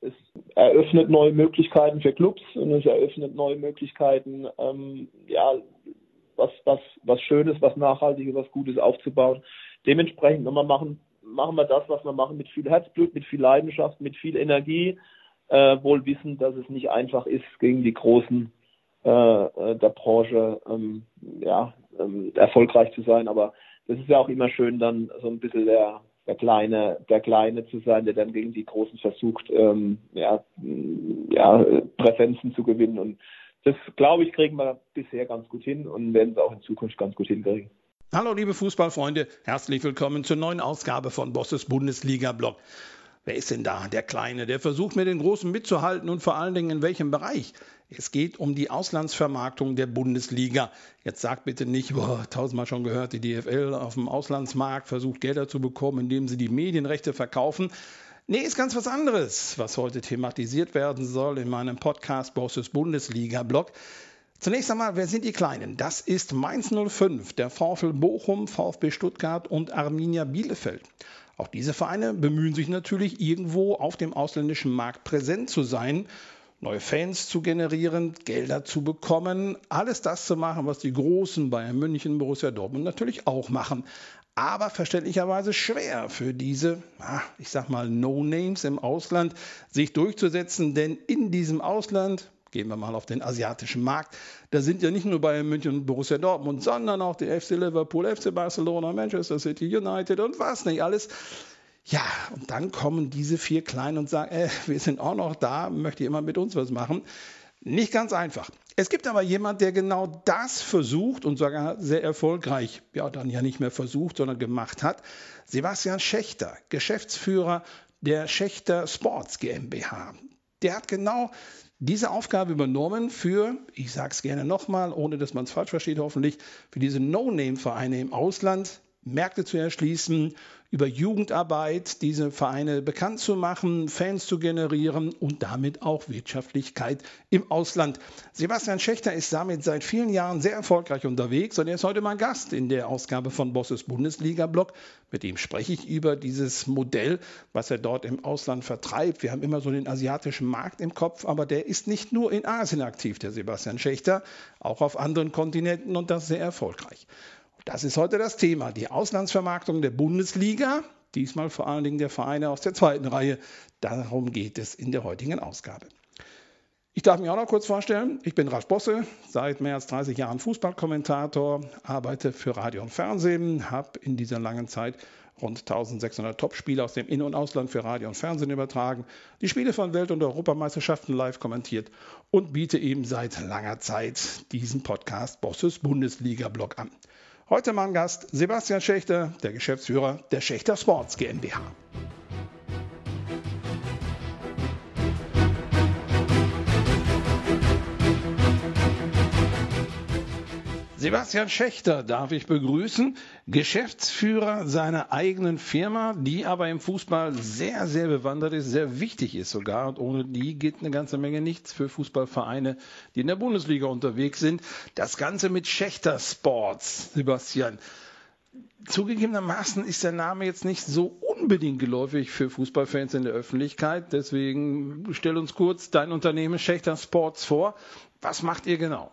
es eröffnet neue Möglichkeiten für Clubs und es eröffnet neue Möglichkeiten, ähm, ja, was, was, was Schönes, was Nachhaltiges, was Gutes aufzubauen. Dementsprechend nochmal machen, machen wir das, was wir machen, mit viel Herzblut, mit viel Leidenschaft, mit viel Energie, äh, wohl wissend, dass es nicht einfach ist, gegen die Großen äh, äh, der Branche ähm, ja, ähm, erfolgreich zu sein. Aber das ist ja auch immer schön, dann so ein bisschen der, der Kleine, der Kleine zu sein, der dann gegen die Großen versucht, ähm, ja, ja, Präsenzen zu gewinnen. Und das, glaube ich, kriegen wir bisher ganz gut hin und werden es auch in Zukunft ganz gut hinkriegen. Hallo liebe Fußballfreunde, herzlich willkommen zur neuen Ausgabe von Bosses Bundesliga-Blog. Wer ist denn da? Der Kleine, der versucht mit den Großen mitzuhalten und vor allen Dingen in welchem Bereich? Es geht um die Auslandsvermarktung der Bundesliga. Jetzt sagt bitte nicht, boah, tausendmal schon gehört, die DFL auf dem Auslandsmarkt versucht Gelder zu bekommen, indem sie die Medienrechte verkaufen. Nee, ist ganz was anderes, was heute thematisiert werden soll in meinem Podcast Bosses Bundesliga-Blog. Zunächst einmal, wer sind die Kleinen? Das ist Mainz 05, der VfL Bochum, VfB Stuttgart und Arminia Bielefeld. Auch diese Vereine bemühen sich natürlich irgendwo auf dem ausländischen Markt präsent zu sein, neue Fans zu generieren, Gelder zu bekommen, alles das zu machen, was die großen Bayern München, Borussia Dortmund natürlich auch machen. Aber verständlicherweise schwer für diese, ich sag mal, No-Names im Ausland sich durchzusetzen, denn in diesem Ausland Gehen wir mal auf den asiatischen Markt. Da sind ja nicht nur Bayern München und Borussia Dortmund, sondern auch die FC Liverpool, FC Barcelona, Manchester City United und was nicht alles. Ja, und dann kommen diese vier Kleinen und sagen, äh, wir sind auch noch da, möchte jemand mit uns was machen? Nicht ganz einfach. Es gibt aber jemand, der genau das versucht und sogar sehr erfolgreich, ja dann ja nicht mehr versucht, sondern gemacht hat. Sebastian Schächter, Geschäftsführer der Schächter Sports GmbH. Der hat genau diese Aufgabe übernommen für, ich sage es gerne nochmal, ohne dass man es falsch versteht hoffentlich, für diese No-Name-Vereine im Ausland Märkte zu erschließen, über Jugendarbeit diese Vereine bekannt zu machen, Fans zu generieren und damit auch Wirtschaftlichkeit im Ausland. Sebastian Schächter ist damit seit vielen Jahren sehr erfolgreich unterwegs und er ist heute mein Gast in der Ausgabe von Bosses Bundesliga-Blog. Mit ihm spreche ich über dieses Modell, was er dort im Ausland vertreibt. Wir haben immer so den asiatischen Markt im Kopf, aber der ist nicht nur in Asien aktiv, der Sebastian Schächter, auch auf anderen Kontinenten und das sehr erfolgreich. Das ist heute das Thema, die Auslandsvermarktung der Bundesliga, diesmal vor allen Dingen der Vereine aus der zweiten Reihe. Darum geht es in der heutigen Ausgabe. Ich darf mich auch noch kurz vorstellen. Ich bin Ralf Bosse, seit mehr als 30 Jahren Fußballkommentator, arbeite für Radio und Fernsehen, habe in dieser langen Zeit rund 1600 Topspiele aus dem In- und Ausland für Radio und Fernsehen übertragen, die Spiele von Welt- und Europameisterschaften live kommentiert und biete eben seit langer Zeit diesen Podcast Bosses Bundesliga-Blog an. Heute mein Gast Sebastian Schächter, der Geschäftsführer der Schächter Sports GmbH. Sebastian Schächter darf ich begrüßen, Geschäftsführer seiner eigenen Firma, die aber im Fußball sehr, sehr bewandert ist, sehr wichtig ist sogar. Und ohne die geht eine ganze Menge nichts für Fußballvereine, die in der Bundesliga unterwegs sind. Das Ganze mit Schächter Sports, Sebastian. Zugegebenermaßen ist der Name jetzt nicht so unbedingt geläufig für Fußballfans in der Öffentlichkeit. Deswegen stell uns kurz dein Unternehmen Schächter Sports vor. Was macht ihr genau?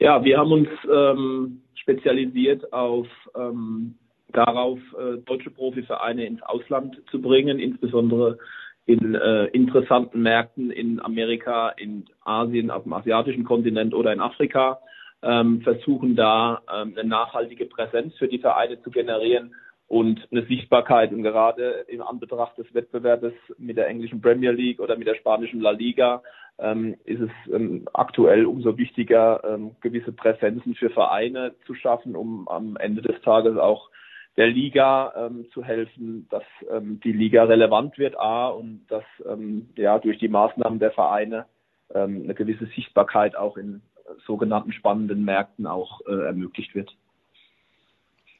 Ja, wir haben uns ähm, spezialisiert auf ähm, darauf, äh, deutsche Profivereine ins Ausland zu bringen, insbesondere in äh, interessanten Märkten in Amerika, in Asien, auf dem asiatischen Kontinent oder in Afrika, ähm, versuchen da ähm, eine nachhaltige Präsenz für die Vereine zu generieren und eine Sichtbarkeit. Und gerade im Anbetracht des Wettbewerbs mit der englischen Premier League oder mit der spanischen La Liga ähm, ist es ähm, aktuell umso wichtiger, ähm, gewisse Präsenzen für Vereine zu schaffen, um am Ende des Tages auch der Liga ähm, zu helfen, dass ähm, die Liga relevant wird, a, und dass ähm, ja durch die Maßnahmen der Vereine eine gewisse Sichtbarkeit auch in sogenannten spannenden Märkten auch äh, ermöglicht wird.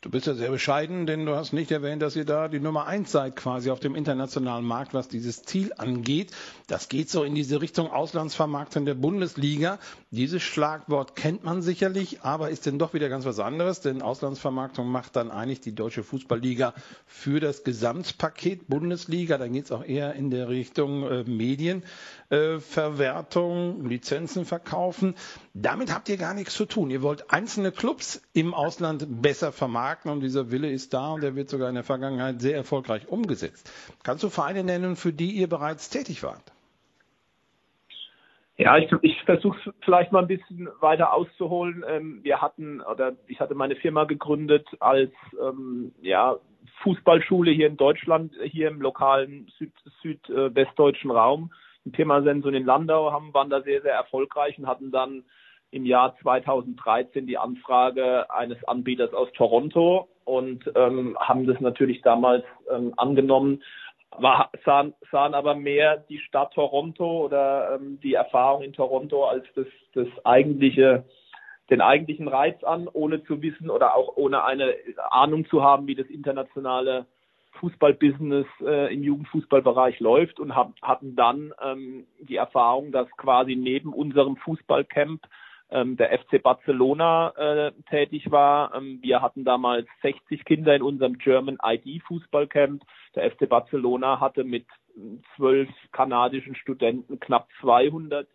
Du bist ja sehr bescheiden, denn du hast nicht erwähnt, dass ihr da die Nummer eins seid quasi auf dem internationalen Markt, was dieses Ziel angeht. Das geht so in diese Richtung Auslandsvermarktung der Bundesliga. Dieses Schlagwort kennt man sicherlich, aber ist denn doch wieder ganz was anderes, denn Auslandsvermarktung macht dann eigentlich die Deutsche Fußballliga für das Gesamtpaket Bundesliga. Dann geht es auch eher in der Richtung äh, Medienverwertung, äh, Lizenzen verkaufen. Damit habt ihr gar nichts zu tun. Ihr wollt einzelne Clubs im Ausland besser vermarkten und dieser Wille ist da und der wird sogar in der Vergangenheit sehr erfolgreich umgesetzt. Kannst du Vereine nennen, für die ihr bereits tätig wart? Ja, ich, ich versuche vielleicht mal ein bisschen weiter auszuholen. Ähm, wir hatten, oder ich hatte meine Firma gegründet als ähm, ja, Fußballschule hier in Deutschland, hier im lokalen Süd, südwestdeutschen Raum. In Pirmasens und in Landau haben, waren da sehr, sehr erfolgreich und hatten dann im Jahr 2013 die Anfrage eines Anbieters aus Toronto und ähm, haben das natürlich damals ähm, angenommen, war, sahen, sahen aber mehr die Stadt Toronto oder ähm, die Erfahrung in Toronto als das, das eigentliche, den eigentlichen Reiz an, ohne zu wissen oder auch ohne eine Ahnung zu haben, wie das internationale Fußballbusiness äh, im Jugendfußballbereich läuft und hab, hatten dann ähm, die Erfahrung, dass quasi neben unserem Fußballcamp ähm, der FC Barcelona äh, tätig war. Ähm, wir hatten damals 60 Kinder in unserem German ID Fußballcamp. Der FC Barcelona hatte mit zwölf kanadischen Studenten knapp 200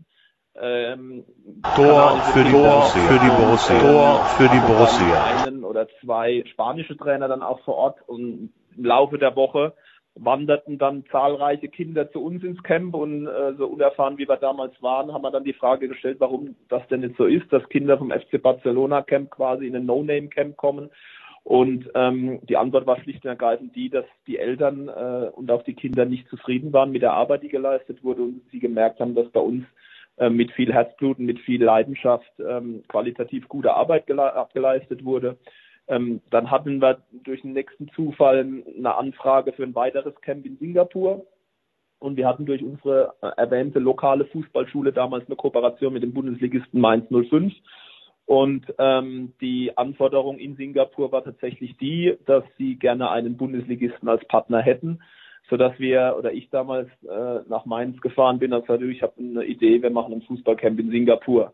ähm, Tor für die, Borussia. für die Borussia. Tor für die Borussia. Einen oder zwei spanische Trainer dann auch vor Ort und im Laufe der Woche wanderten dann zahlreiche Kinder zu uns ins Camp und äh, so unerfahren wie wir damals waren, haben wir dann die Frage gestellt, warum das denn nicht so ist, dass Kinder vom FC Barcelona Camp quasi in ein No-Name-Camp kommen. Und ähm, die Antwort war schlicht und ergreifend die, dass die Eltern äh, und auch die Kinder nicht zufrieden waren mit der Arbeit, die geleistet wurde und sie gemerkt haben, dass bei uns äh, mit viel Herzblut und mit viel Leidenschaft ähm, qualitativ gute Arbeit abgeleistet wurde. Ähm, dann hatten wir durch den nächsten Zufall eine Anfrage für ein weiteres Camp in Singapur. Und wir hatten durch unsere äh, erwähnte lokale Fußballschule damals eine Kooperation mit dem Bundesligisten Mainz 05. Und ähm, die Anforderung in Singapur war tatsächlich die, dass sie gerne einen Bundesligisten als Partner hätten, sodass wir oder ich damals äh, nach Mainz gefahren bin und sagte, ich habe eine Idee, wir machen ein Fußballcamp in Singapur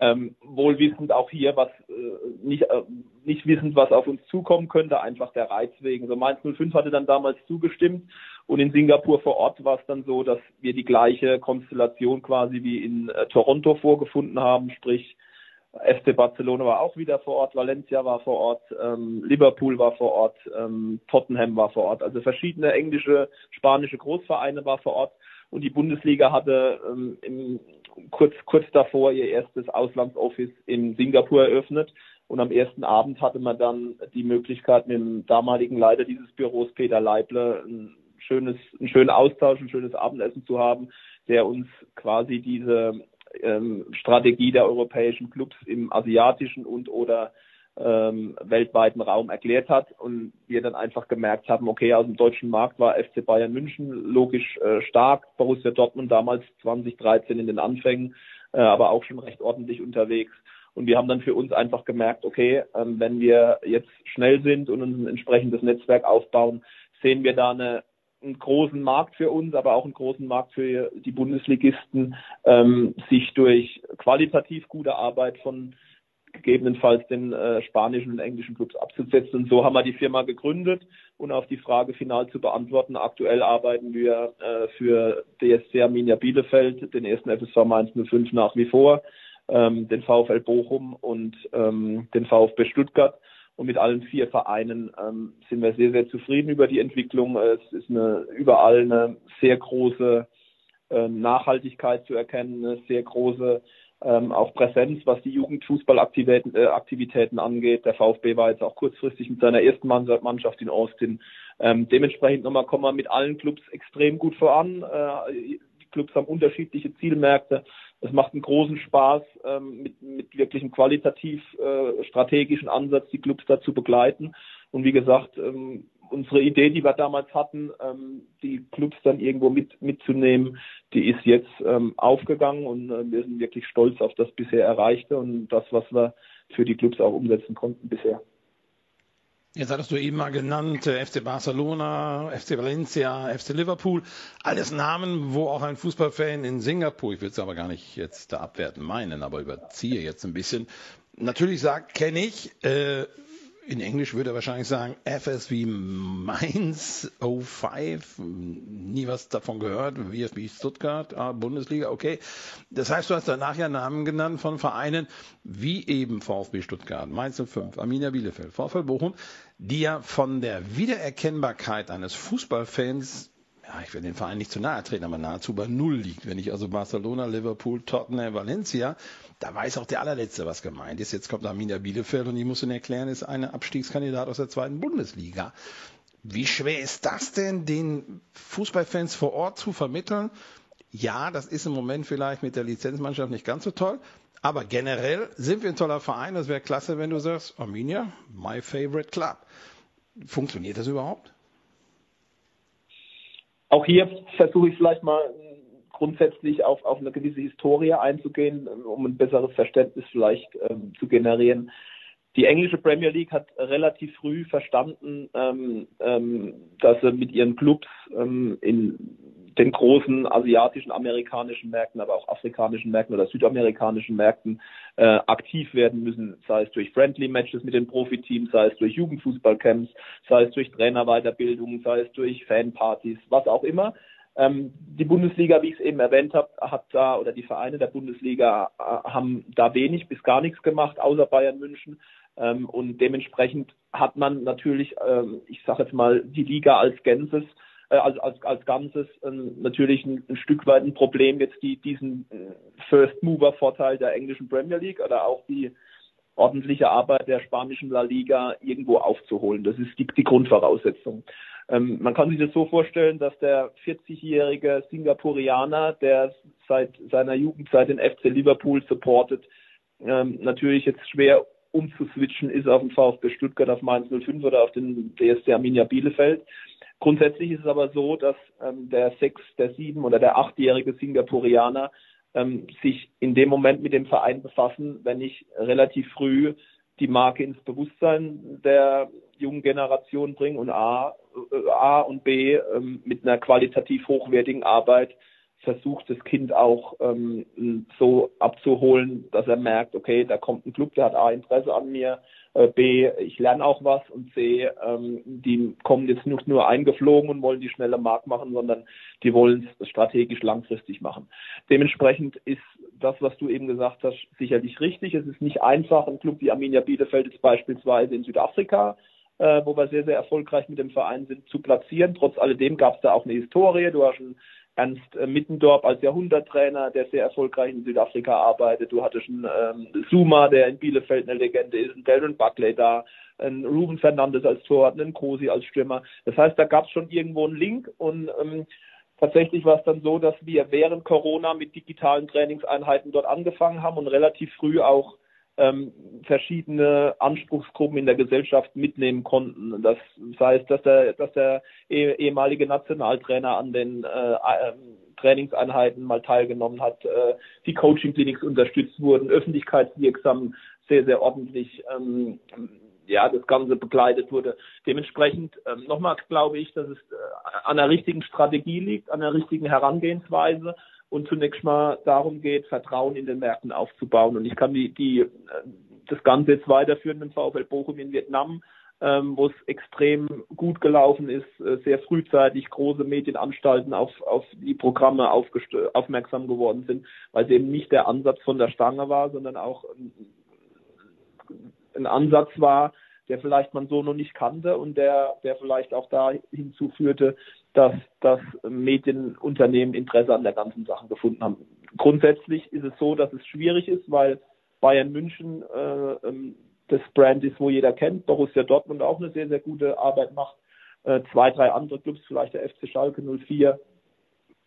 ähm, wohlwissend auch hier, was äh, nicht, äh, nicht wissend, was auf uns zukommen könnte, einfach der Reiz wegen. So Mainz 05 hatte dann damals zugestimmt und in Singapur vor Ort war es dann so, dass wir die gleiche Konstellation quasi wie in äh, Toronto vorgefunden haben, sprich FC Barcelona war auch wieder vor Ort, Valencia war vor Ort, ähm, Liverpool war vor Ort, ähm, Tottenham war vor Ort, also verschiedene englische, spanische Großvereine war vor Ort und die Bundesliga hatte ähm, im, kurz, kurz davor ihr erstes Auslandsoffice in Singapur eröffnet. Und am ersten Abend hatte man dann die Möglichkeit, mit dem damaligen Leiter dieses Büros, Peter Leible, ein schönes, einen schönen Austausch, ein schönes Abendessen zu haben, der uns quasi diese ähm, Strategie der europäischen Clubs im asiatischen und oder ähm, weltweiten Raum erklärt hat und wir dann einfach gemerkt haben, okay, aus dem deutschen Markt war FC Bayern München logisch äh, stark, Borussia Dortmund damals 2013 in den Anfängen, äh, aber auch schon recht ordentlich unterwegs. Und wir haben dann für uns einfach gemerkt, okay, ähm, wenn wir jetzt schnell sind und ein entsprechendes Netzwerk aufbauen, sehen wir da eine, einen großen Markt für uns, aber auch einen großen Markt für die Bundesligisten, ähm, sich durch qualitativ gute Arbeit von gegebenenfalls den äh, spanischen und englischen Clubs abzusetzen. Und so haben wir die Firma gegründet und auf die Frage final zu beantworten. Aktuell arbeiten wir äh, für DSC Arminia Bielefeld, den ersten FSV Mainz 05 nach wie vor, ähm, den VfL Bochum und ähm, den VfB Stuttgart. Und mit allen vier Vereinen ähm, sind wir sehr, sehr zufrieden über die Entwicklung. Es ist eine, überall eine sehr große äh, Nachhaltigkeit zu erkennen, eine sehr große ähm, auch Präsenz, was die Jugendfußballaktivitäten äh, angeht. Der VfB war jetzt auch kurzfristig mit seiner ersten Mannschaft in Austin. Ähm, dementsprechend nochmal kommen wir mit allen Clubs extrem gut voran. Äh, die Clubs haben unterschiedliche Zielmärkte. Es macht einen großen Spaß, ähm, mit, mit wirklich qualitativ äh, strategischen Ansatz die Clubs da zu begleiten. Und wie gesagt, ähm, unsere Idee, die wir damals hatten, ähm, die Clubs dann irgendwo mit, mitzunehmen, die ist jetzt ähm, aufgegangen und äh, wir sind wirklich stolz auf das bisher Erreichte und das, was wir für die Clubs auch umsetzen konnten bisher. Jetzt hattest du eben mal genannt, äh, FC Barcelona, FC Valencia, FC Liverpool. Alles Namen, wo auch ein Fußballfan in Singapur, ich will es aber gar nicht jetzt da abwerten meinen, aber überziehe jetzt ein bisschen, natürlich sagt, kenne ich, äh, in Englisch würde er wahrscheinlich sagen FSV Mainz 05, nie was davon gehört, VfB Stuttgart, ah, Bundesliga, okay. Das heißt, du hast danach ja Namen genannt von Vereinen wie eben VfB Stuttgart, Mainz 05, Arminia Bielefeld, VfL Bochum, die ja von der Wiedererkennbarkeit eines Fußballfans ja, ich will den Verein nicht zu nahe treten, aber nahezu bei Null liegt. Wenn ich also Barcelona, Liverpool, Tottenham, Valencia, da weiß auch der allerletzte, was gemeint ist. Jetzt kommt Arminia Bielefeld und ich muss Ihnen erklären, ist ein Abstiegskandidat aus der zweiten Bundesliga. Wie schwer ist das denn, den Fußballfans vor Ort zu vermitteln? Ja, das ist im Moment vielleicht mit der Lizenzmannschaft nicht ganz so toll, aber generell sind wir ein toller Verein. Das wäre klasse, wenn du sagst, Arminia, my favorite club. Funktioniert das überhaupt? Auch hier versuche ich vielleicht mal grundsätzlich auf, auf eine gewisse Historie einzugehen, um ein besseres Verständnis vielleicht ähm, zu generieren. Die englische Premier League hat relativ früh verstanden, ähm, ähm, dass sie mit ihren Clubs ähm, in den großen asiatischen, amerikanischen Märkten, aber auch afrikanischen Märkten oder südamerikanischen Märkten äh, aktiv werden müssen, sei es durch Friendly Matches mit den Profiteams, sei es durch Jugendfußballcamps, sei es durch Trainerweiterbildung, sei es durch Fanpartys, was auch immer. Ähm, die Bundesliga, wie ich es eben erwähnt habe, hat da oder die Vereine der Bundesliga äh, haben da wenig bis gar nichts gemacht, außer Bayern München. Ähm, und dementsprechend hat man natürlich, ähm, ich sage jetzt mal, die Liga als Ganzes äh, als, als, als Ganzes ähm, natürlich ein, ein, Stück weit ein Problem, jetzt die, diesen äh, First Mover Vorteil der englischen Premier League oder auch die ordentliche Arbeit der spanischen La Liga irgendwo aufzuholen. Das ist die, die Grundvoraussetzung. Ähm, man kann sich das so vorstellen, dass der 40-jährige Singapurianer, der seit seiner Jugendzeit den FC Liverpool supportet, ähm, natürlich jetzt schwer umzuswitchen ist auf den VfB Stuttgart, auf Mainz 05 oder auf den DSC Arminia Bielefeld. Grundsätzlich ist es aber so, dass ähm, der sechs, der sieben oder der achtjährige Singapurianer ähm, sich in dem Moment mit dem Verein befassen, wenn ich relativ früh die Marke ins Bewusstsein der jungen Generation bringe und A, äh, A und B ähm, mit einer qualitativ hochwertigen Arbeit versucht, das Kind auch ähm, so abzuholen, dass er merkt, okay, da kommt ein Club, der hat A Interesse an mir, äh, B, ich lerne auch was und C, ähm, die kommen jetzt nicht nur eingeflogen und wollen die schnelle Mark machen, sondern die wollen es strategisch langfristig machen. Dementsprechend ist das, was du eben gesagt hast, sicherlich richtig. Es ist nicht einfach, ein Club wie Arminia Bielefeld jetzt beispielsweise in Südafrika äh, wo wir sehr, sehr erfolgreich mit dem Verein sind, zu platzieren. Trotz alledem gab es da auch eine Historie. Du hast einen Ernst äh, Mittendorp als Jahrhunderttrainer, der sehr erfolgreich in Südafrika arbeitet. Du hattest einen ähm, Zuma, der in Bielefeld eine Legende ist, einen Darren Buckley da, einen Ruben Fernandes als Torwart, einen Kosi als Stürmer. Das heißt, da gab es schon irgendwo einen Link und ähm, tatsächlich war es dann so, dass wir während Corona mit digitalen Trainingseinheiten dort angefangen haben und relativ früh auch ähm, verschiedene Anspruchsgruppen in der Gesellschaft mitnehmen konnten. Das heißt, dass der, dass der eh, ehemalige Nationaltrainer an den äh, äh, Trainingseinheiten mal teilgenommen hat, äh, die Coaching-Clinics unterstützt wurden, öffentlichkeitswirksam sehr, sehr ordentlich ähm, ja, das Ganze begleitet wurde. Dementsprechend ähm, nochmal glaube ich, dass es äh, an der richtigen Strategie liegt, an der richtigen Herangehensweise und zunächst mal darum geht, Vertrauen in den Märkten aufzubauen. Und ich kann die, die, das Ganze jetzt weiterführen mit dem VfL Bochum in Vietnam, ähm, wo es extrem gut gelaufen ist, äh, sehr frühzeitig große Medienanstalten auf, auf die Programme aufmerksam geworden sind, weil es eben nicht der Ansatz von der Stange war, sondern auch ein, ein Ansatz war, der vielleicht man so noch nicht kannte und der, der vielleicht auch da hinzuführte, dass, dass Medienunternehmen Interesse an der ganzen Sache gefunden haben. Grundsätzlich ist es so, dass es schwierig ist, weil Bayern München äh, ähm, das Brand ist, wo jeder kennt, Borussia Dortmund auch eine sehr, sehr gute Arbeit macht, äh, zwei, drei andere Clubs, vielleicht der FC Schalke 04,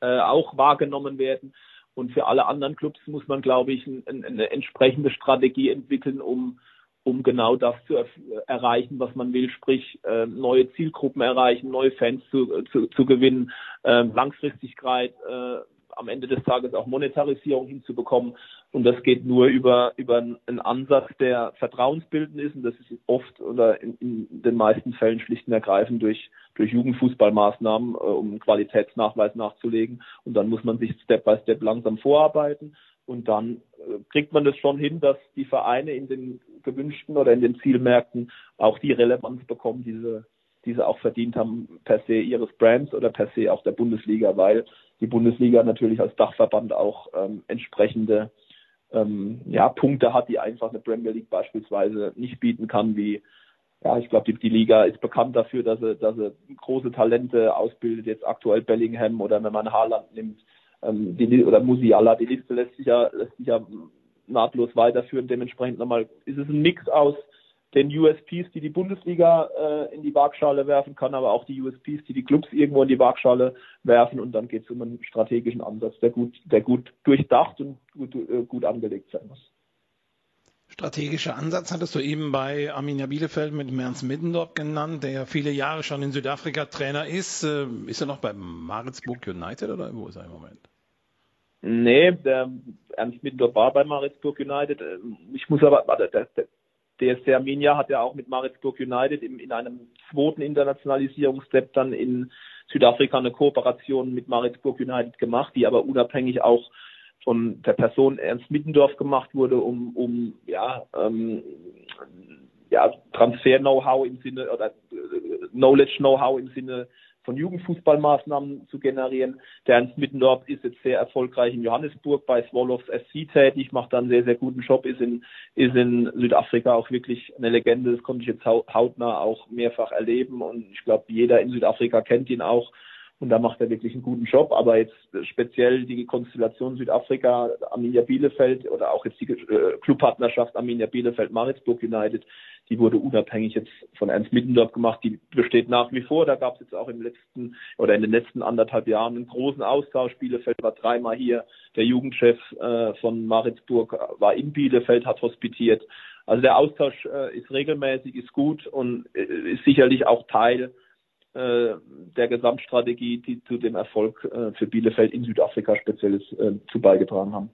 äh, auch wahrgenommen werden. Und für alle anderen Clubs muss man, glaube ich, ein, eine entsprechende Strategie entwickeln, um um genau das zu erreichen, was man will, sprich äh, neue Zielgruppen erreichen, neue Fans zu, zu, zu gewinnen, äh, Langfristigkeit, äh, am Ende des Tages auch Monetarisierung hinzubekommen. Und das geht nur über, über einen Ansatz, der vertrauensbildend ist. Und das ist oft oder in, in den meisten Fällen schlicht und ergreifend durch, durch Jugendfußballmaßnahmen, äh, um einen Qualitätsnachweis nachzulegen. Und dann muss man sich Step by Step langsam vorarbeiten. Und dann äh, kriegt man das schon hin, dass die Vereine in den gewünschten oder in den Zielmärkten auch die Relevanz bekommen, diese diese auch verdient haben per se ihres Brands oder per se auch der Bundesliga, weil die Bundesliga natürlich als Dachverband auch ähm, entsprechende ähm, ja, Punkte hat, die einfach eine Premier League beispielsweise nicht bieten kann, wie ja, ich glaube, die, die Liga ist bekannt dafür, dass sie, dass sie große Talente ausbildet, jetzt aktuell Bellingham oder wenn man Haaland nimmt, ähm, die, oder Musiala, die Liste lässt sich ja, lässt sich ja nahtlos weiterführen. Dementsprechend nochmal ist es ein Mix aus den USPs, die die Bundesliga äh, in die Waagschale werfen kann, aber auch die USPs, die die Clubs irgendwo in die Waagschale werfen. Und dann geht es um einen strategischen Ansatz, der gut, der gut durchdacht und gut, äh, gut angelegt sein muss. Strategischer Ansatz hattest du eben bei Arminia Bielefeld mit Ernst Middendorf genannt, der ja viele Jahre schon in Südafrika Trainer ist. Äh, ist er noch bei Maritzburg United oder wo ist er im Moment? Nee, der Ernst Middendorf war bei Maritzburg United. Äh, ich muss aber, warte, der, der, DSC Arminia hat ja auch mit Maritzburg United in, in einem zweiten Internationalisierungsstep dann in Südafrika eine Kooperation mit Maritzburg United gemacht, die aber unabhängig auch von der Person Ernst Mittendorf gemacht wurde, um, um ja, ähm, ja Transfer-Know-how im Sinne oder äh, Knowledge-Know-how im Sinne von Jugendfußballmaßnahmen zu generieren. Der Ernst Mittendorf ist jetzt sehr erfolgreich in Johannesburg bei Swallows SC tätig, macht da einen sehr, sehr guten Job, ist in, ist in Südafrika auch wirklich eine Legende. Das konnte ich jetzt hautnah auch mehrfach erleben und ich glaube, jeder in Südafrika kennt ihn auch. Und da macht er wirklich einen guten Job. Aber jetzt speziell die Konstellation Südafrika, Arminia Bielefeld oder auch jetzt die äh, Clubpartnerschaft Arminia Bielefeld, Maritzburg United, die wurde unabhängig jetzt von Ernst Middendorf gemacht. Die besteht nach wie vor. Da gab es jetzt auch im letzten oder in den letzten anderthalb Jahren einen großen Austausch. Bielefeld war dreimal hier. Der Jugendchef äh, von Maritzburg war in Bielefeld, hat hospitiert. Also der Austausch äh, ist regelmäßig, ist gut und äh, ist sicherlich auch Teil äh, der Gesamtstrategie, die zu dem Erfolg äh, für Bielefeld in Südafrika speziell äh, zu beigetragen haben.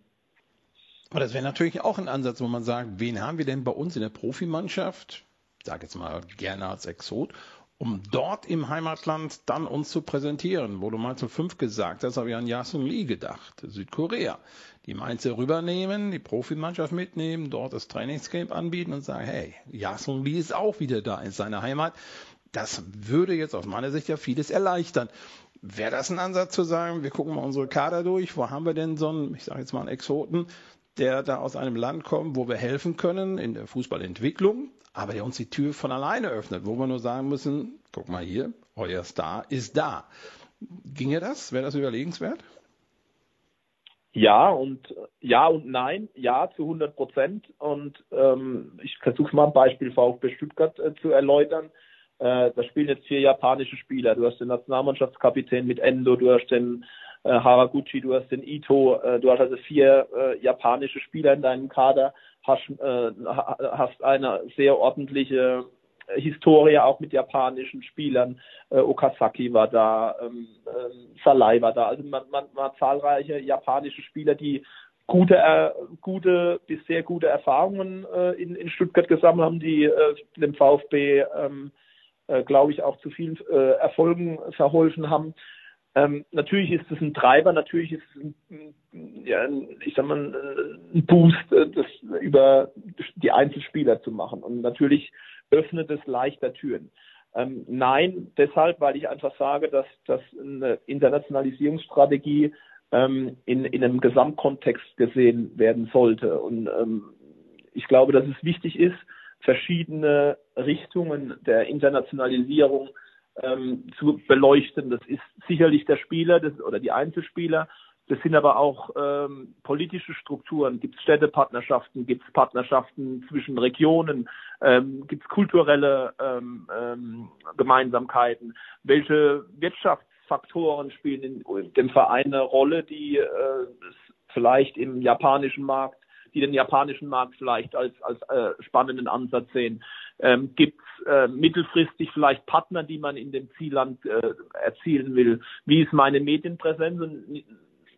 Aber das wäre natürlich auch ein Ansatz, wo man sagt, wen haben wir denn bei uns in der Profimannschaft? Sage jetzt mal gerne als Exot, um dort im Heimatland dann uns zu präsentieren. Wo du mal zu fünf gesagt hast, habe ich an Yasung Lee gedacht, Südkorea. Die Mainzer rübernehmen, die Profimannschaft mitnehmen, dort das Trainingscamp anbieten und sagen, hey, Yasung Lee ist auch wieder da in seiner Heimat. Das würde jetzt aus meiner Sicht ja vieles erleichtern. Wäre das ein Ansatz zu sagen, wir gucken mal unsere Kader durch, wo haben wir denn so einen, ich sage jetzt mal einen Exoten, der da aus einem Land kommt, wo wir helfen können in der Fußballentwicklung, aber der uns die Tür von alleine öffnet, wo wir nur sagen müssen, guck mal hier, euer Star ist da. Ginge das? Wäre das überlegenswert? Ja und ja und nein, ja zu 100 Prozent. Und ähm, ich versuche mal ein Beispiel VfB Stuttgart äh, zu erläutern. Äh, da spielen jetzt vier japanische Spieler. Du hast den Nationalmannschaftskapitän mit Endo, du hast den äh, Haraguchi, du hast den Ito, äh, du hast also vier äh, japanische Spieler in deinem Kader, hast, äh, hast eine sehr ordentliche Historie auch mit japanischen Spielern. Äh, Okazaki war da, ähm, äh, Salai war da. Also man, man, man hat zahlreiche japanische Spieler, die gute, äh, gute bis sehr gute Erfahrungen äh, in, in Stuttgart gesammelt haben, die äh, dem VfB, ähm, äh, glaube ich, auch zu vielen äh, Erfolgen verholfen haben. Ähm, natürlich ist es ein Treiber, natürlich ist es ein, ja, ich sag mal, ein Boost, äh, das über die Einzelspieler zu machen. Und natürlich öffnet es leichter Türen. Ähm, nein, deshalb, weil ich einfach sage, dass, dass eine Internationalisierungsstrategie ähm, in, in einem Gesamtkontext gesehen werden sollte. Und ähm, ich glaube, dass es wichtig ist, verschiedene Richtungen der Internationalisierung ähm, zu beleuchten. Das ist sicherlich der Spieler das, oder die Einzelspieler. Das sind aber auch ähm, politische Strukturen. Gibt es Städtepartnerschaften? Gibt es Partnerschaften zwischen Regionen? Ähm, Gibt es kulturelle ähm, ähm, Gemeinsamkeiten? Welche Wirtschaftsfaktoren spielen in dem Verein eine Rolle, die äh, vielleicht im japanischen Markt die den japanischen Markt vielleicht als, als äh, spannenden Ansatz sehen. Ähm, Gibt es äh, mittelfristig vielleicht Partner, die man in dem Zielland äh, erzielen will? Wie ist meine Medienpräsenz? Und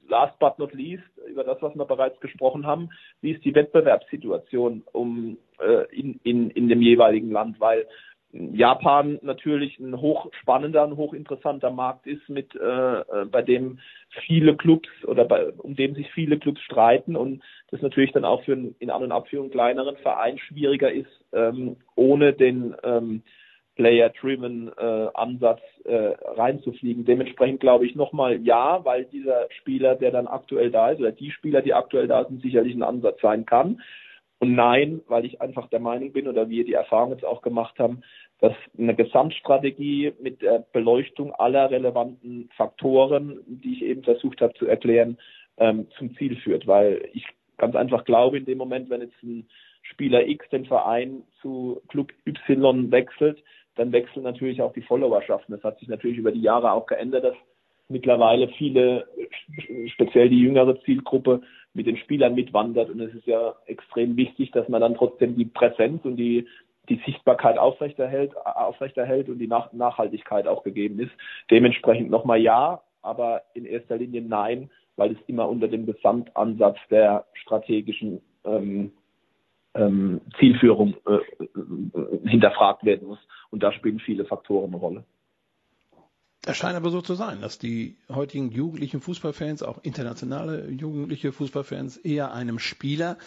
last but not least, über das, was wir bereits gesprochen haben, wie ist die Wettbewerbssituation um, äh, in, in, in dem jeweiligen Land, weil Japan natürlich ein hochspannender, ein hochinteressanter Markt ist, mit äh, äh, bei dem viele Clubs oder bei, um dem sich viele Clubs streiten und das natürlich dann auch für einen in An- und Abführung kleineren Verein schwieriger ist, ähm, ohne den ähm, Player-driven äh, Ansatz äh, reinzufliegen. Dementsprechend glaube ich nochmal ja, weil dieser Spieler, der dann aktuell da ist, oder die Spieler, die aktuell da sind, sicherlich ein Ansatz sein kann. Und nein, weil ich einfach der Meinung bin oder wir die Erfahrung jetzt auch gemacht haben, dass eine Gesamtstrategie mit der Beleuchtung aller relevanten Faktoren, die ich eben versucht habe zu erklären, ähm, zum Ziel führt. Weil ich ganz einfach glaube, in dem Moment, wenn jetzt ein Spieler X den Verein zu Club Y wechselt, dann wechseln natürlich auch die Followerschaften. Das hat sich natürlich über die Jahre auch geändert, dass mittlerweile viele, speziell die jüngere Zielgruppe, mit den Spielern mitwandert. Und es ist ja extrem wichtig, dass man dann trotzdem die Präsenz und die, die Sichtbarkeit aufrechterhält, aufrechterhält und die Nach Nachhaltigkeit auch gegeben ist. Dementsprechend nochmal ja, aber in erster Linie nein, weil es immer unter dem Gesamtansatz der strategischen ähm, ähm, Zielführung äh, äh, hinterfragt werden muss. Und da spielen viele Faktoren eine Rolle. Es scheint aber so zu sein, dass die heutigen jugendlichen Fußballfans, auch internationale jugendliche Fußballfans, eher einem Spieler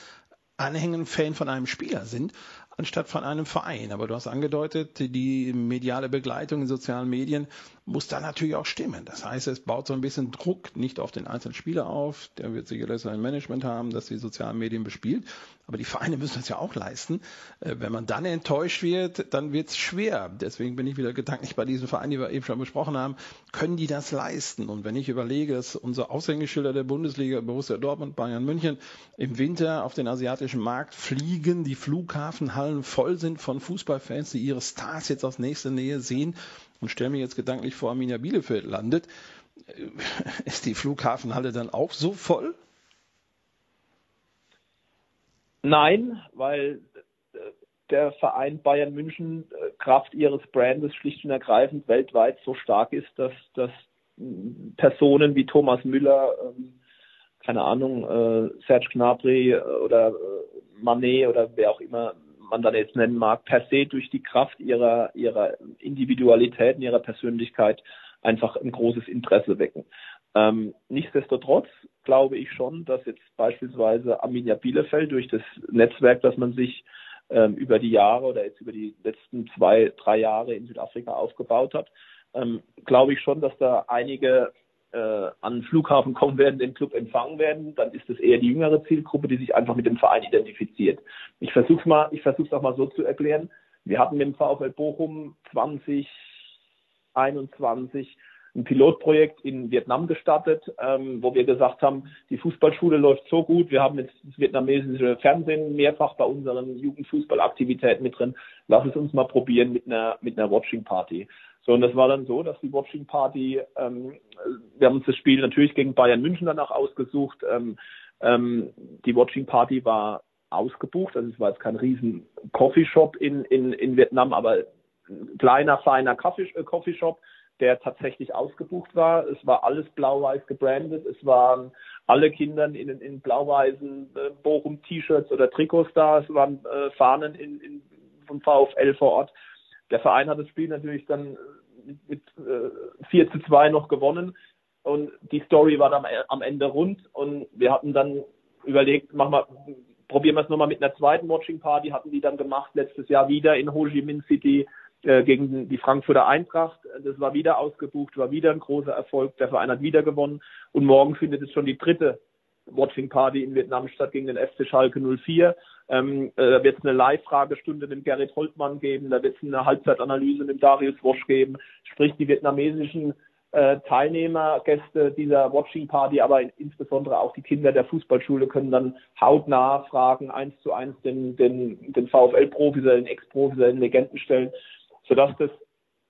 anhängen, Fan von einem Spieler sind, anstatt von einem Verein. Aber du hast angedeutet, die mediale Begleitung in sozialen Medien muss da natürlich auch stimmen. Das heißt, es baut so ein bisschen Druck nicht auf den einzelnen Spieler auf. Der wird sicherlich sein Management haben, das die sozialen Medien bespielt. Aber die Vereine müssen das ja auch leisten. Äh, wenn man dann enttäuscht wird, dann wird es schwer. Deswegen bin ich wieder gedanklich bei diesen Vereinen, die wir eben schon besprochen haben. Können die das leisten? Und wenn ich überlege, dass unsere Aushängeschilder der Bundesliga, Borussia Dortmund, Bayern München, im Winter auf den asiatischen Markt fliegen, die Flughafenhallen voll sind von Fußballfans, die ihre Stars jetzt aus nächster Nähe sehen und stelle mir jetzt gedanklich vor, Arminia Bielefeld landet. Äh, ist die Flughafenhalle dann auch so voll? Nein, weil äh, der Verein Bayern München äh, Kraft ihres Brandes schlicht und ergreifend weltweit so stark ist, dass, dass Personen wie Thomas Müller, ähm, keine Ahnung, Serge Gnabry oder Manet oder wer auch immer man dann jetzt nennen mag, per se durch die Kraft ihrer, ihrer Individualität und ihrer Persönlichkeit einfach ein großes Interesse wecken. Ähm, nichtsdestotrotz glaube ich schon, dass jetzt beispielsweise Arminia Bielefeld durch das Netzwerk, das man sich ähm, über die Jahre oder jetzt über die letzten zwei, drei Jahre in Südafrika aufgebaut hat, ähm, glaube ich schon, dass da einige äh, an den Flughafen kommen werden, den Club empfangen werden, dann ist es eher die jüngere Zielgruppe, die sich einfach mit dem Verein identifiziert. Ich versuche mal, ich versuche es auch mal so zu erklären. Wir hatten mit dem VfL Bochum 2021 ein Pilotprojekt in Vietnam gestartet, ähm, wo wir gesagt haben, die Fußballschule läuft so gut, wir haben jetzt das vietnamesische Fernsehen mehrfach bei unseren Jugendfußballaktivitäten mit drin. Lass es uns mal probieren mit einer mit einer Watching Party. So, und das war dann so, dass die Watching Party, ähm, wir haben uns das Spiel natürlich gegen Bayern München danach ausgesucht. Ähm, ähm, die Watching Party war ausgebucht, also es war jetzt kein riesen Coffeeshop in, in, in Vietnam, aber ein kleiner, feiner Coffee, äh, Coffeeshop, der tatsächlich ausgebucht war. Es war alles blau-weiß gebrandet. Es waren alle Kinder in, in blau-weißen äh, Bochum-T-Shirts oder Trikots da. Es waren äh, Fahnen in, in, vom VfL vor Ort. Der Verein hat das Spiel natürlich dann mit äh, 4 zu 2 noch gewonnen und die Story war dann am Ende rund und wir hatten dann überlegt, machen wir, probieren wir es nochmal mit einer zweiten Watching Party, hatten die dann gemacht letztes Jahr wieder in Ho Chi Minh City äh, gegen die Frankfurter Eintracht. Das war wieder ausgebucht, war wieder ein großer Erfolg. Der Verein hat wieder gewonnen und morgen findet es schon die dritte Watching Party in Vietnam statt gegen den FC Schalke 04. Ähm, äh, da wird es eine Live-Fragestunde mit Gerrit Holtmann geben, da wird es eine Halbzeitanalyse mit Darius Wosch geben, sprich die vietnamesischen äh, Teilnehmer, Gäste dieser Watching Party, aber insbesondere auch die Kinder der Fußballschule können dann hautnah fragen, eins zu eins den, den, den VfL-Profis den Ex-Profis den Legenden stellen, sodass das,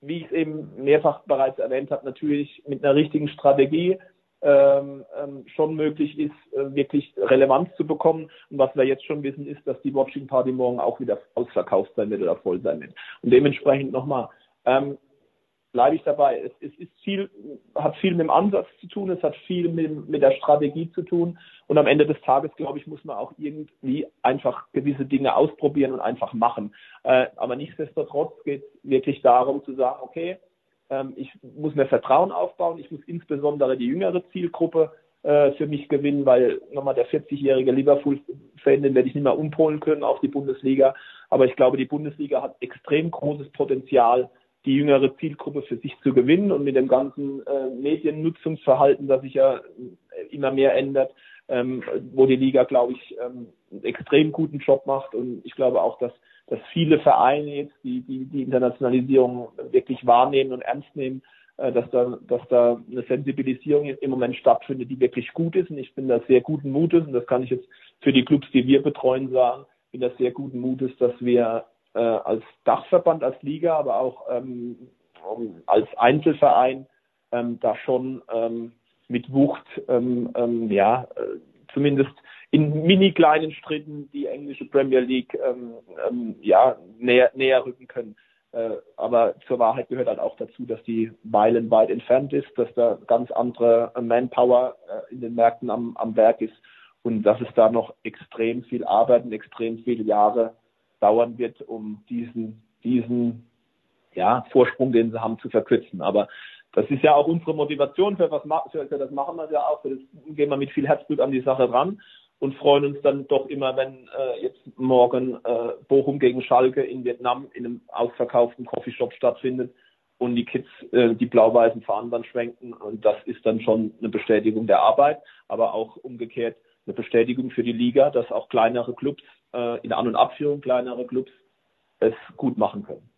wie ich es eben mehrfach bereits erwähnt habe, natürlich mit einer richtigen Strategie ähm, ähm, schon möglich ist, äh, wirklich Relevanz zu bekommen. Und was wir jetzt schon wissen, ist, dass die Watching Party morgen auch wieder ausverkauft sein wird oder voll sein wird. Und dementsprechend nochmal, ähm, bleibe ich dabei. Es, es, ist viel, hat viel mit dem Ansatz zu tun, es hat viel mit, mit der Strategie zu tun. Und am Ende des Tages, glaube ich, muss man auch irgendwie einfach gewisse Dinge ausprobieren und einfach machen. Äh, aber nichtsdestotrotz geht es wirklich darum zu sagen, okay, ähm, ich muss mir Vertrauen aufbauen, ich muss insbesondere die jüngere Zielgruppe äh, für mich gewinnen, weil nochmal der 40-jährige Liverpool-Fan, den werde ich nicht mehr umpolen können auf die Bundesliga. Aber ich glaube, die Bundesliga hat extrem großes Potenzial, die jüngere Zielgruppe für sich zu gewinnen und mit dem ganzen äh, Mediennutzungsverhalten, das sich ja äh, immer mehr ändert, ähm, wo die Liga, glaube ich, ähm, einen extrem guten Job macht. Und ich glaube auch, dass, dass viele Vereine jetzt die, die, die Internationalisierung wirklich wahrnehmen und ernst nehmen, äh, dass, da, dass da eine Sensibilisierung im Moment stattfindet, die wirklich gut ist. Und ich bin da sehr guten Mutes, und das kann ich jetzt für die Clubs, die wir betreuen, sagen, bin da sehr guten Mutes, dass wir äh, als Dachverband, als Liga, aber auch ähm, als Einzelverein ähm, da schon ähm, mit Wucht, ähm, ähm, ja, äh, zumindest in mini kleinen Schritten die englische Premier League ähm, ja, näher, näher rücken können. Äh, aber zur Wahrheit gehört halt auch dazu, dass die meilenweit entfernt ist, dass da ganz andere Manpower äh, in den Märkten am, am Werk ist und dass es da noch extrem viel Arbeit und extrem viele Jahre dauern wird, um diesen, diesen ja, Vorsprung, den sie haben, zu verkürzen. Aber das ist ja auch unsere Motivation, für was für, das machen wir ja auch, für das gehen wir mit viel Herzblut an die Sache ran und freuen uns dann doch immer, wenn äh, jetzt morgen äh, Bochum gegen Schalke in Vietnam in einem ausverkauften Coffeeshop stattfindet und die Kids äh, die blau-weißen Fahnen dann schwenken und das ist dann schon eine Bestätigung der Arbeit, aber auch umgekehrt eine Bestätigung für die Liga, dass auch kleinere Clubs äh, in An- und Abführung kleinere Clubs es gut machen können.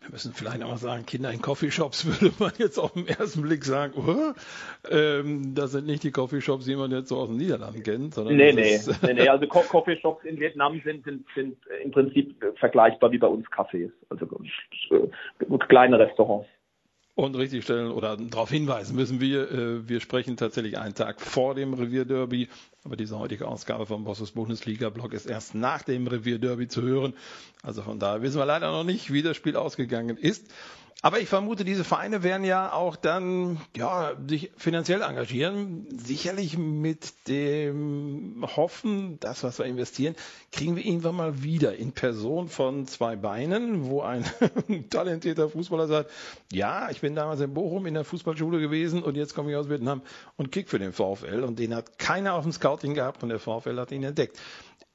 Wir müssen vielleicht noch mal sagen, Kinder in Coffeeshops würde man jetzt auf den ersten Blick sagen, oh, ähm, das sind nicht die Coffeeshops, die man jetzt so aus den Niederlanden kennt. Sondern nee, nee, ist, nee, nee, also Co Coffeeshops in Vietnam sind, sind, sind im Prinzip vergleichbar wie bei uns Cafés, also äh, kleine Restaurants. Und richtig stellen oder darauf hinweisen müssen wir, äh, wir sprechen tatsächlich einen Tag vor dem Revierderby, aber diese heutige Ausgabe vom Bosses Bundesliga-Blog ist erst nach dem Revierderby zu hören. Also von daher wissen wir leider noch nicht, wie das Spiel ausgegangen ist. Aber ich vermute, diese Vereine werden ja auch dann ja, sich finanziell engagieren. Sicherlich mit dem Hoffen, das, was wir investieren, kriegen wir irgendwann mal wieder in Person von zwei Beinen, wo ein talentierter Fußballer sagt, ja, ich bin damals in Bochum in der Fußballschule gewesen und jetzt komme ich aus Vietnam und kick für den VfL. Und den hat keiner auf dem Scouting gehabt und der VfL hat ihn entdeckt.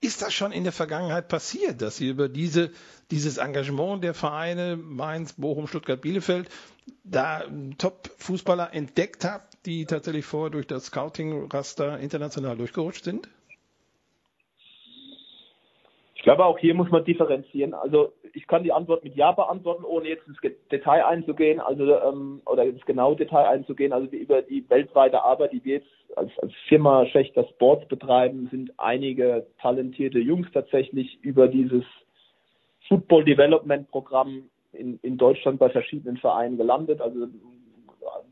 Ist das schon in der Vergangenheit passiert, dass ihr über diese, dieses Engagement der Vereine Mainz, Bochum, Stuttgart, Bielefeld da Top-Fußballer entdeckt habt, die tatsächlich vorher durch das Scouting-Raster international durchgerutscht sind? Ich glaube, auch hier muss man differenzieren. Also ich kann die Antwort mit Ja beantworten, ohne jetzt ins Detail einzugehen, also ähm, oder ins genaue Detail einzugehen. Also über die weltweite Arbeit, die wir jetzt als, als Firma Schächter Sports betreiben, sind einige talentierte Jungs tatsächlich über dieses Football Development Programm in, in Deutschland bei verschiedenen Vereinen gelandet. Also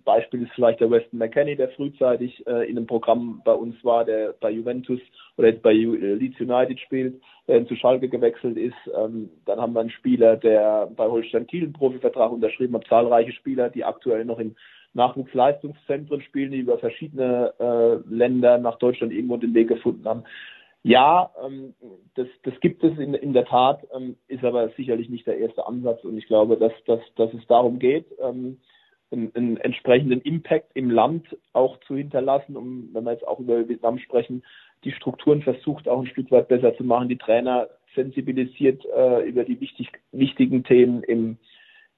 Beispiel ist vielleicht der Weston McKenney, der frühzeitig äh, in einem Programm bei uns war, der bei Juventus oder jetzt bei äh, Leeds United spielt, der zu Schalke gewechselt ist. Ähm, dann haben wir einen Spieler, der bei Holstein Kiel einen Profivertrag unterschrieben hat, zahlreiche Spieler, die aktuell noch in Nachwuchsleistungszentren spielen, die über verschiedene äh, Länder nach Deutschland irgendwo den Weg gefunden haben. Ja, ähm, das, das gibt es in, in der Tat, ähm, ist aber sicherlich nicht der erste Ansatz und ich glaube, dass, dass, dass es darum geht, ähm, einen, einen entsprechenden Impact im Land auch zu hinterlassen, um, wenn wir jetzt auch über Vietnam sprechen, die Strukturen versucht auch ein Stück weit besser zu machen, die Trainer sensibilisiert äh, über die wichtig, wichtigen Themen im,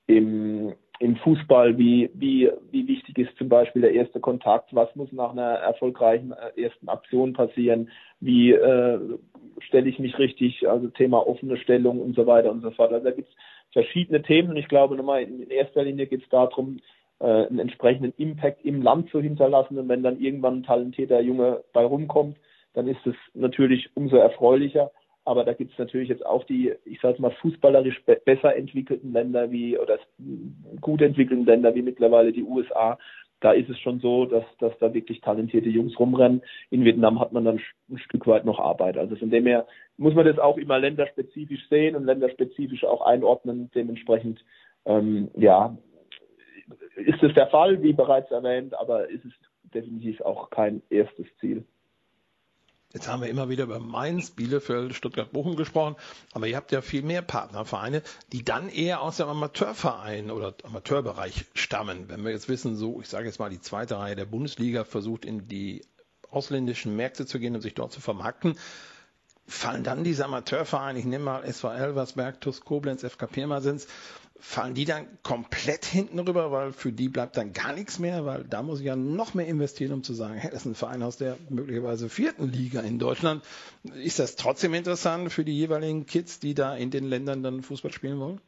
im, im Fußball, wie, wie, wie wichtig ist zum Beispiel der erste Kontakt, was muss nach einer erfolgreichen äh, ersten Aktion passieren, wie äh, stelle ich mich richtig, also Thema offene Stellung und so weiter und so fort. Also da gibt es verschiedene Themen und ich glaube nochmal, in erster Linie geht es darum, äh, einen entsprechenden Impact im Land zu hinterlassen. Und wenn dann irgendwann ein talentierter Junge bei rumkommt, dann ist es natürlich umso erfreulicher. Aber da gibt es natürlich jetzt auch die, ich sage mal, fußballerisch be besser entwickelten Länder wie oder gut entwickelten Länder wie mittlerweile die USA. Da ist es schon so, dass, dass da wirklich talentierte Jungs rumrennen. In Vietnam hat man dann ein Stück weit noch Arbeit. Also von dem her muss man das auch immer länderspezifisch sehen und länderspezifisch auch einordnen. Dementsprechend ähm, ja, ist es der Fall, wie bereits erwähnt, aber ist es definitiv auch kein erstes Ziel. Jetzt haben wir immer wieder über Mainz, Bielefeld, Stuttgart, Bochum gesprochen, aber ihr habt ja viel mehr Partnervereine, die dann eher aus dem Amateurverein oder Amateurbereich stammen. Wenn wir jetzt wissen, so, ich sage jetzt mal, die zweite Reihe der Bundesliga versucht in die ausländischen Märkte zu gehen und sich dort zu vermarkten, fallen dann diese Amateurvereine, ich nehme mal SV Elversberg, TuS Koblenz, FK Pirmasens, fallen die dann komplett hinten rüber, weil für die bleibt dann gar nichts mehr, weil da muss ich ja noch mehr investieren, um zu sagen, hey, das ist ein Verein aus der möglicherweise vierten Liga in Deutschland. Ist das trotzdem interessant für die jeweiligen Kids, die da in den Ländern dann Fußball spielen wollen?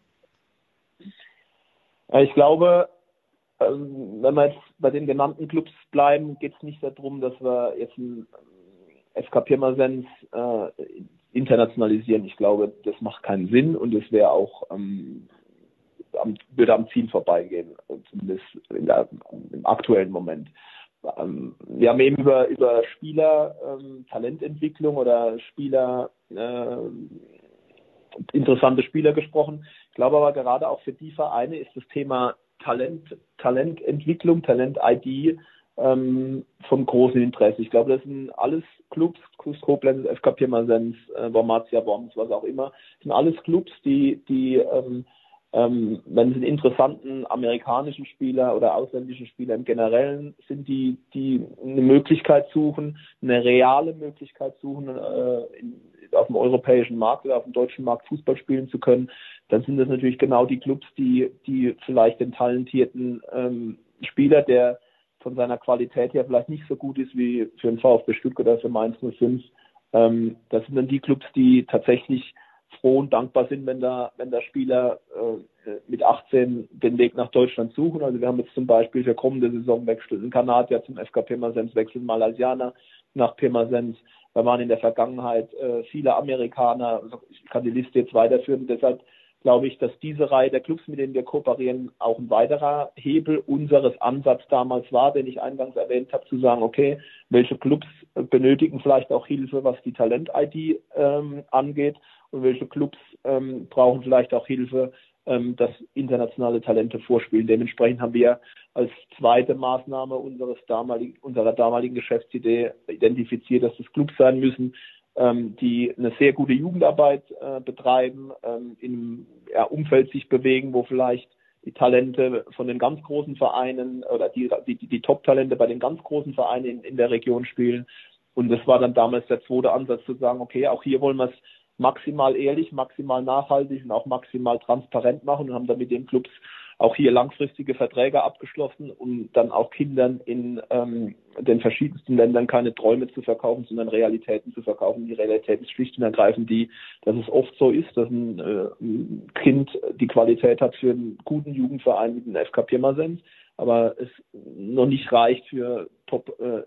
Ich glaube, ähm, wenn wir jetzt bei den genannten Clubs bleiben, geht es nicht darum, dass wir jetzt ein FK Pirmasens äh, internationalisieren. Ich glaube, das macht keinen Sinn und es wäre auch ähm, am, würde am Ziel vorbeigehen, zumindest der, im aktuellen Moment. Ähm, wir haben eben über, über Spieler, ähm, Talententwicklung oder Spieler, äh, interessante Spieler gesprochen. Ich glaube aber gerade auch für die Vereine ist das Thema Talent, Talententwicklung, Talent-ID ähm, von großem Interesse. Ich glaube, das sind alles Clubs, Koblenz, FK Pirmasens, äh, Wormatia Worms, was auch immer, sind alles Clubs, die, die ähm, ähm, wenn es einen interessanten amerikanischen Spieler oder ausländischen Spieler im Generellen sind, die, die eine Möglichkeit suchen, eine reale Möglichkeit suchen, äh, in, auf dem europäischen Markt oder auf dem deutschen Markt Fußball spielen zu können, dann sind das natürlich genau die Clubs, die, die vielleicht den talentierten ähm, Spieler, der von seiner Qualität her vielleicht nicht so gut ist wie für den VfB Stuttgart oder für Mainz 05, ähm, das sind dann die Clubs, die tatsächlich froh und dankbar sind, wenn da, wenn da Spieler äh, mit 18 den Weg nach Deutschland suchen. Also wir haben jetzt zum Beispiel für kommende Saison wechselt ein Kanadier zum FK Pirmasens, wechseln Malaysianer nach Pirmasens. Da waren in der Vergangenheit äh, viele Amerikaner. Also ich kann die Liste jetzt weiterführen. Deshalb glaube ich, dass diese Reihe der Clubs, mit denen wir kooperieren, auch ein weiterer Hebel unseres Ansatzes damals war, den ich eingangs erwähnt habe, zu sagen, okay, welche Clubs benötigen vielleicht auch Hilfe, was die Talent-ID ähm, angeht und welche Clubs ähm, brauchen vielleicht auch Hilfe, ähm, dass internationale Talente vorspielen. Dementsprechend haben wir als zweite Maßnahme unseres damaligen, unserer damaligen Geschäftsidee identifiziert, dass es Clubs sein müssen, ähm, die eine sehr gute Jugendarbeit äh, betreiben, ähm, im ja, Umfeld sich bewegen, wo vielleicht die Talente von den ganz großen Vereinen oder die, die, die Top-Talente bei den ganz großen Vereinen in, in der Region spielen. Und das war dann damals der zweite Ansatz zu sagen, okay, auch hier wollen wir es maximal ehrlich, maximal nachhaltig und auch maximal transparent machen und haben dann mit den Clubs auch hier langfristige Verträge abgeschlossen, um dann auch Kindern in ähm, den verschiedensten Ländern keine Träume zu verkaufen, sondern Realitäten zu verkaufen. Die Realität ist schlicht und ergreifend die, dass es oft so ist, dass ein, äh, ein Kind die Qualität hat für einen guten Jugendverein mit dem FK Pirmasens, aber es noch nicht reicht für Top äh,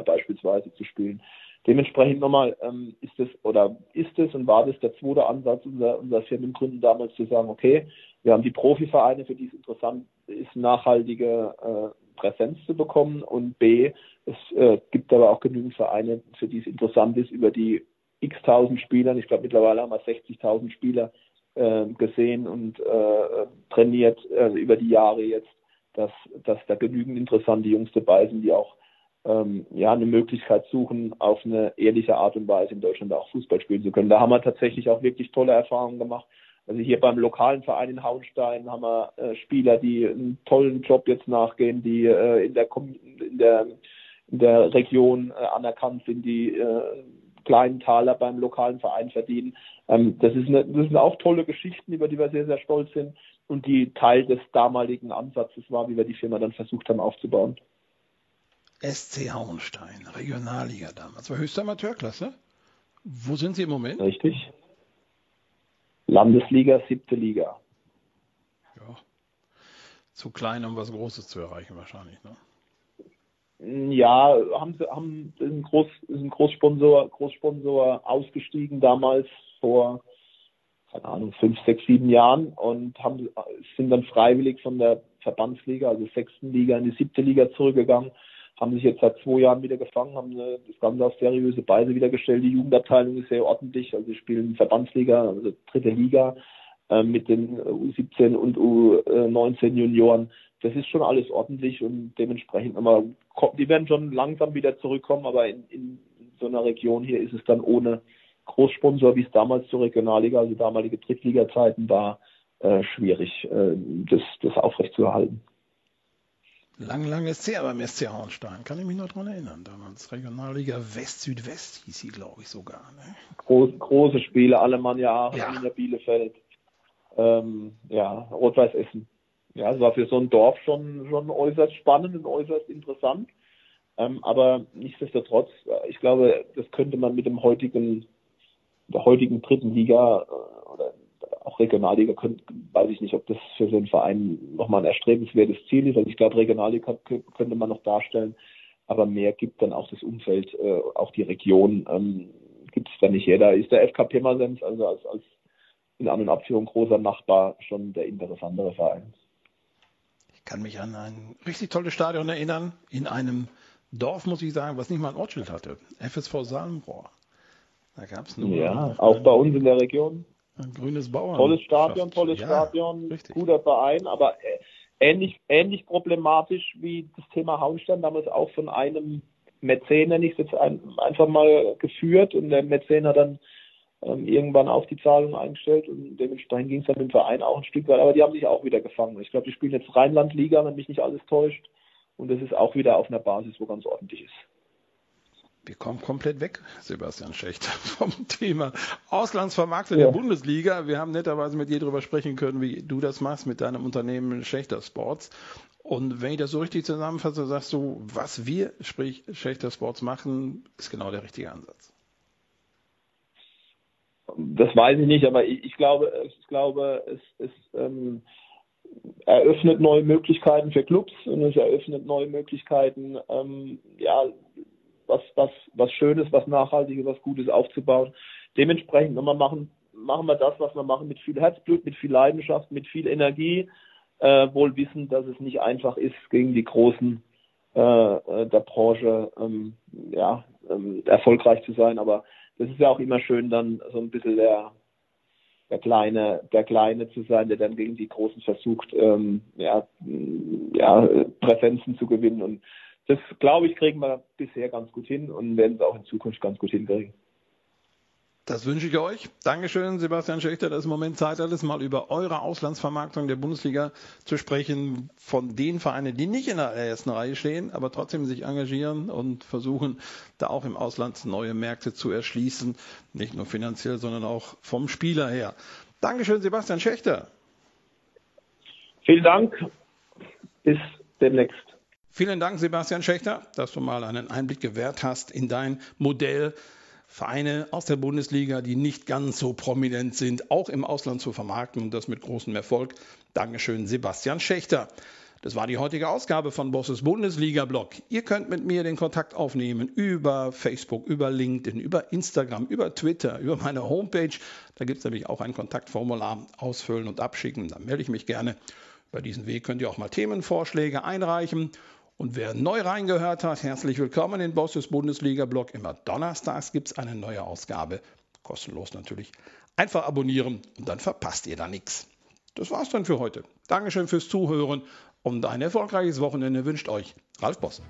beispielsweise zu spielen. Dementsprechend nochmal ähm, ist es oder ist es und war das der zweite Ansatz unserer, unserer Firmengründen damals zu sagen, okay, wir haben die Profivereine, für die es interessant ist, nachhaltige äh, Präsenz zu bekommen und B, es äh, gibt aber auch genügend Vereine, für die es interessant ist, über die x tausend Spielern, ich glaube mittlerweile haben wir 60.000 Spieler äh, gesehen und äh, trainiert äh, über die Jahre jetzt, dass, dass da genügend interessante Jungs dabei sind, die auch ähm, ja, eine Möglichkeit suchen, auf eine ehrliche Art und Weise in Deutschland auch Fußball spielen zu können. Da haben wir tatsächlich auch wirklich tolle Erfahrungen gemacht. Also hier beim lokalen Verein in Hauenstein haben wir äh, Spieler, die einen tollen Job jetzt nachgehen, die äh, in der in der in der Region äh, anerkannt sind, die äh, kleinen Taler beim lokalen Verein verdienen. Ähm, das, ist eine, das sind auch tolle Geschichten, über die wir sehr, sehr stolz sind und die Teil des damaligen Ansatzes war, wie wir die Firma dann versucht haben aufzubauen. SC Hauenstein, Regionalliga damals, war höchste Amateurklasse. Wo sind Sie im Moment? Richtig. Landesliga, siebte Liga. Ja. Zu klein, um was Großes zu erreichen, wahrscheinlich, ne? Ja, haben sie haben ein, Groß, ein Großsponsor, Großsponsor ausgestiegen damals vor keine Ahnung, fünf, sechs, sieben Jahren und haben, sind dann freiwillig von der Verbandsliga, also sechsten Liga in die siebte Liga zurückgegangen haben sich jetzt seit zwei Jahren wieder gefangen, haben das Ganze auf seriöse Beine wiedergestellt. Die Jugendabteilung ist sehr ordentlich, also sie spielen Verbandsliga, also dritte Liga. äh, mit den U17 und U19 Junioren. Das ist schon alles ordentlich und dementsprechend immer, die werden schon langsam wieder zurückkommen, aber in, in so einer Region hier ist es dann ohne Großsponsor, wie es damals zur Regionalliga, also damalige Drittliga-Zeiten war, äh, schwierig, äh, das, das aufrechtzuerhalten. Lang, lang ist her beim SC Hornstein. Kann ich mich noch daran erinnern. Damals Regionalliga West-Südwest hieß sie, glaube ich, sogar. Ne? Groß, große Spiele, Alemannia Aachen, ja. Bielefeld. Ähm, ja, Rot-Weiß Essen. Ja, es war für so ein Dorf schon, schon äußerst spannend und äußerst interessant. Ähm, aber nichtsdestotrotz, ich glaube, das könnte man mit dem heutigen, der heutigen dritten Liga äh, auch Regionalliga, könnte, weiß ich nicht, ob das für so einen Verein nochmal ein erstrebenswertes Ziel ist. Also ich glaube, Regionalliga könnte man noch darstellen, aber mehr gibt dann auch das Umfeld, äh, auch die Region ähm, gibt es da nicht her. Da ist der FK Pirmasens, also als, als in An- und Abführung großer Nachbar, schon der interessantere Verein. Ich kann mich an ein richtig tolles Stadion erinnern, in einem Dorf, muss ich sagen, was nicht mal ein Ortsschild hatte. FSV Salmrohr. Da gab es nur. Ja, auch bei uns in der Region. Ein grünes Bauern. Tolles Stadion, tolles ja, Stadion, richtig. guter Verein, aber äh, ähnlich, ähnlich problematisch wie das Thema Hauenstein, damals auch von einem Mäzen, nenne ich es jetzt ein, einfach mal geführt und der Mäzen hat dann ähm, irgendwann auch die Zahlung eingestellt und dementsprechend ging es dann dem Verein auch ein Stück weit, aber die haben sich auch wieder gefangen. Ich glaube, die spielen jetzt Rheinland-Liga, wenn mich nicht alles täuscht und das ist auch wieder auf einer Basis, wo ganz ordentlich ist. Wir kommen komplett weg, Sebastian Schächter, vom Thema Auslandsvermarktung ja. der Bundesliga. Wir haben netterweise mit dir darüber sprechen können, wie du das machst mit deinem Unternehmen Schächter Sports. Und wenn ich das so richtig zusammenfasse, sagst du, was wir, sprich Schächter Sports machen, ist genau der richtige Ansatz. Das weiß ich nicht, aber ich, ich glaube, ich glaube, es, es ähm, eröffnet neue Möglichkeiten für Clubs und es eröffnet neue Möglichkeiten, ähm, ja, was, was, was Schönes, was Nachhaltiges, was Gutes aufzubauen. Dementsprechend nochmal machen, machen wir das, was wir machen, mit viel Herzblut, mit viel Leidenschaft, mit viel Energie, äh, wohl wissen, dass es nicht einfach ist, gegen die Großen äh, äh, der Branche ähm, ja, ähm, erfolgreich zu sein. Aber das ist ja auch immer schön, dann so ein bisschen der, der Kleine, der Kleine zu sein, der dann gegen die Großen versucht, ähm, ja, ja, Präsenzen zu gewinnen. Und das, glaube ich, kriegen wir bisher ganz gut hin und werden es auch in Zukunft ganz gut hinkriegen. Das wünsche ich euch. Dankeschön, Sebastian Schächter, dass im Moment Zeit hat, mal über eure Auslandsvermarktung der Bundesliga zu sprechen, von den Vereinen, die nicht in der ersten Reihe stehen, aber trotzdem sich engagieren und versuchen, da auch im Ausland neue Märkte zu erschließen. Nicht nur finanziell, sondern auch vom Spieler her. Dankeschön, Sebastian Schächter. Vielen Dank. Bis demnächst. Vielen Dank, Sebastian Schächter, dass du mal einen Einblick gewährt hast in dein Modell, Vereine aus der Bundesliga, die nicht ganz so prominent sind, auch im Ausland zu vermarkten und das mit großem Erfolg. Dankeschön, Sebastian Schächter. Das war die heutige Ausgabe von Bosses Bundesliga-Blog. Ihr könnt mit mir den Kontakt aufnehmen über Facebook, über LinkedIn, über Instagram, über Twitter, über meine Homepage. Da gibt es nämlich auch ein Kontaktformular. Ausfüllen und abschicken. Da melde ich mich gerne. Über diesen Weg könnt ihr auch mal Themenvorschläge einreichen. Und wer neu reingehört hat, herzlich willkommen in Bosses Bundesliga-Blog. Immer donnerstags gibt es eine neue Ausgabe. Kostenlos natürlich. Einfach abonnieren und dann verpasst ihr da nichts. Das war's dann für heute. Dankeschön fürs Zuhören und ein erfolgreiches Wochenende wünscht euch Ralf Bosse.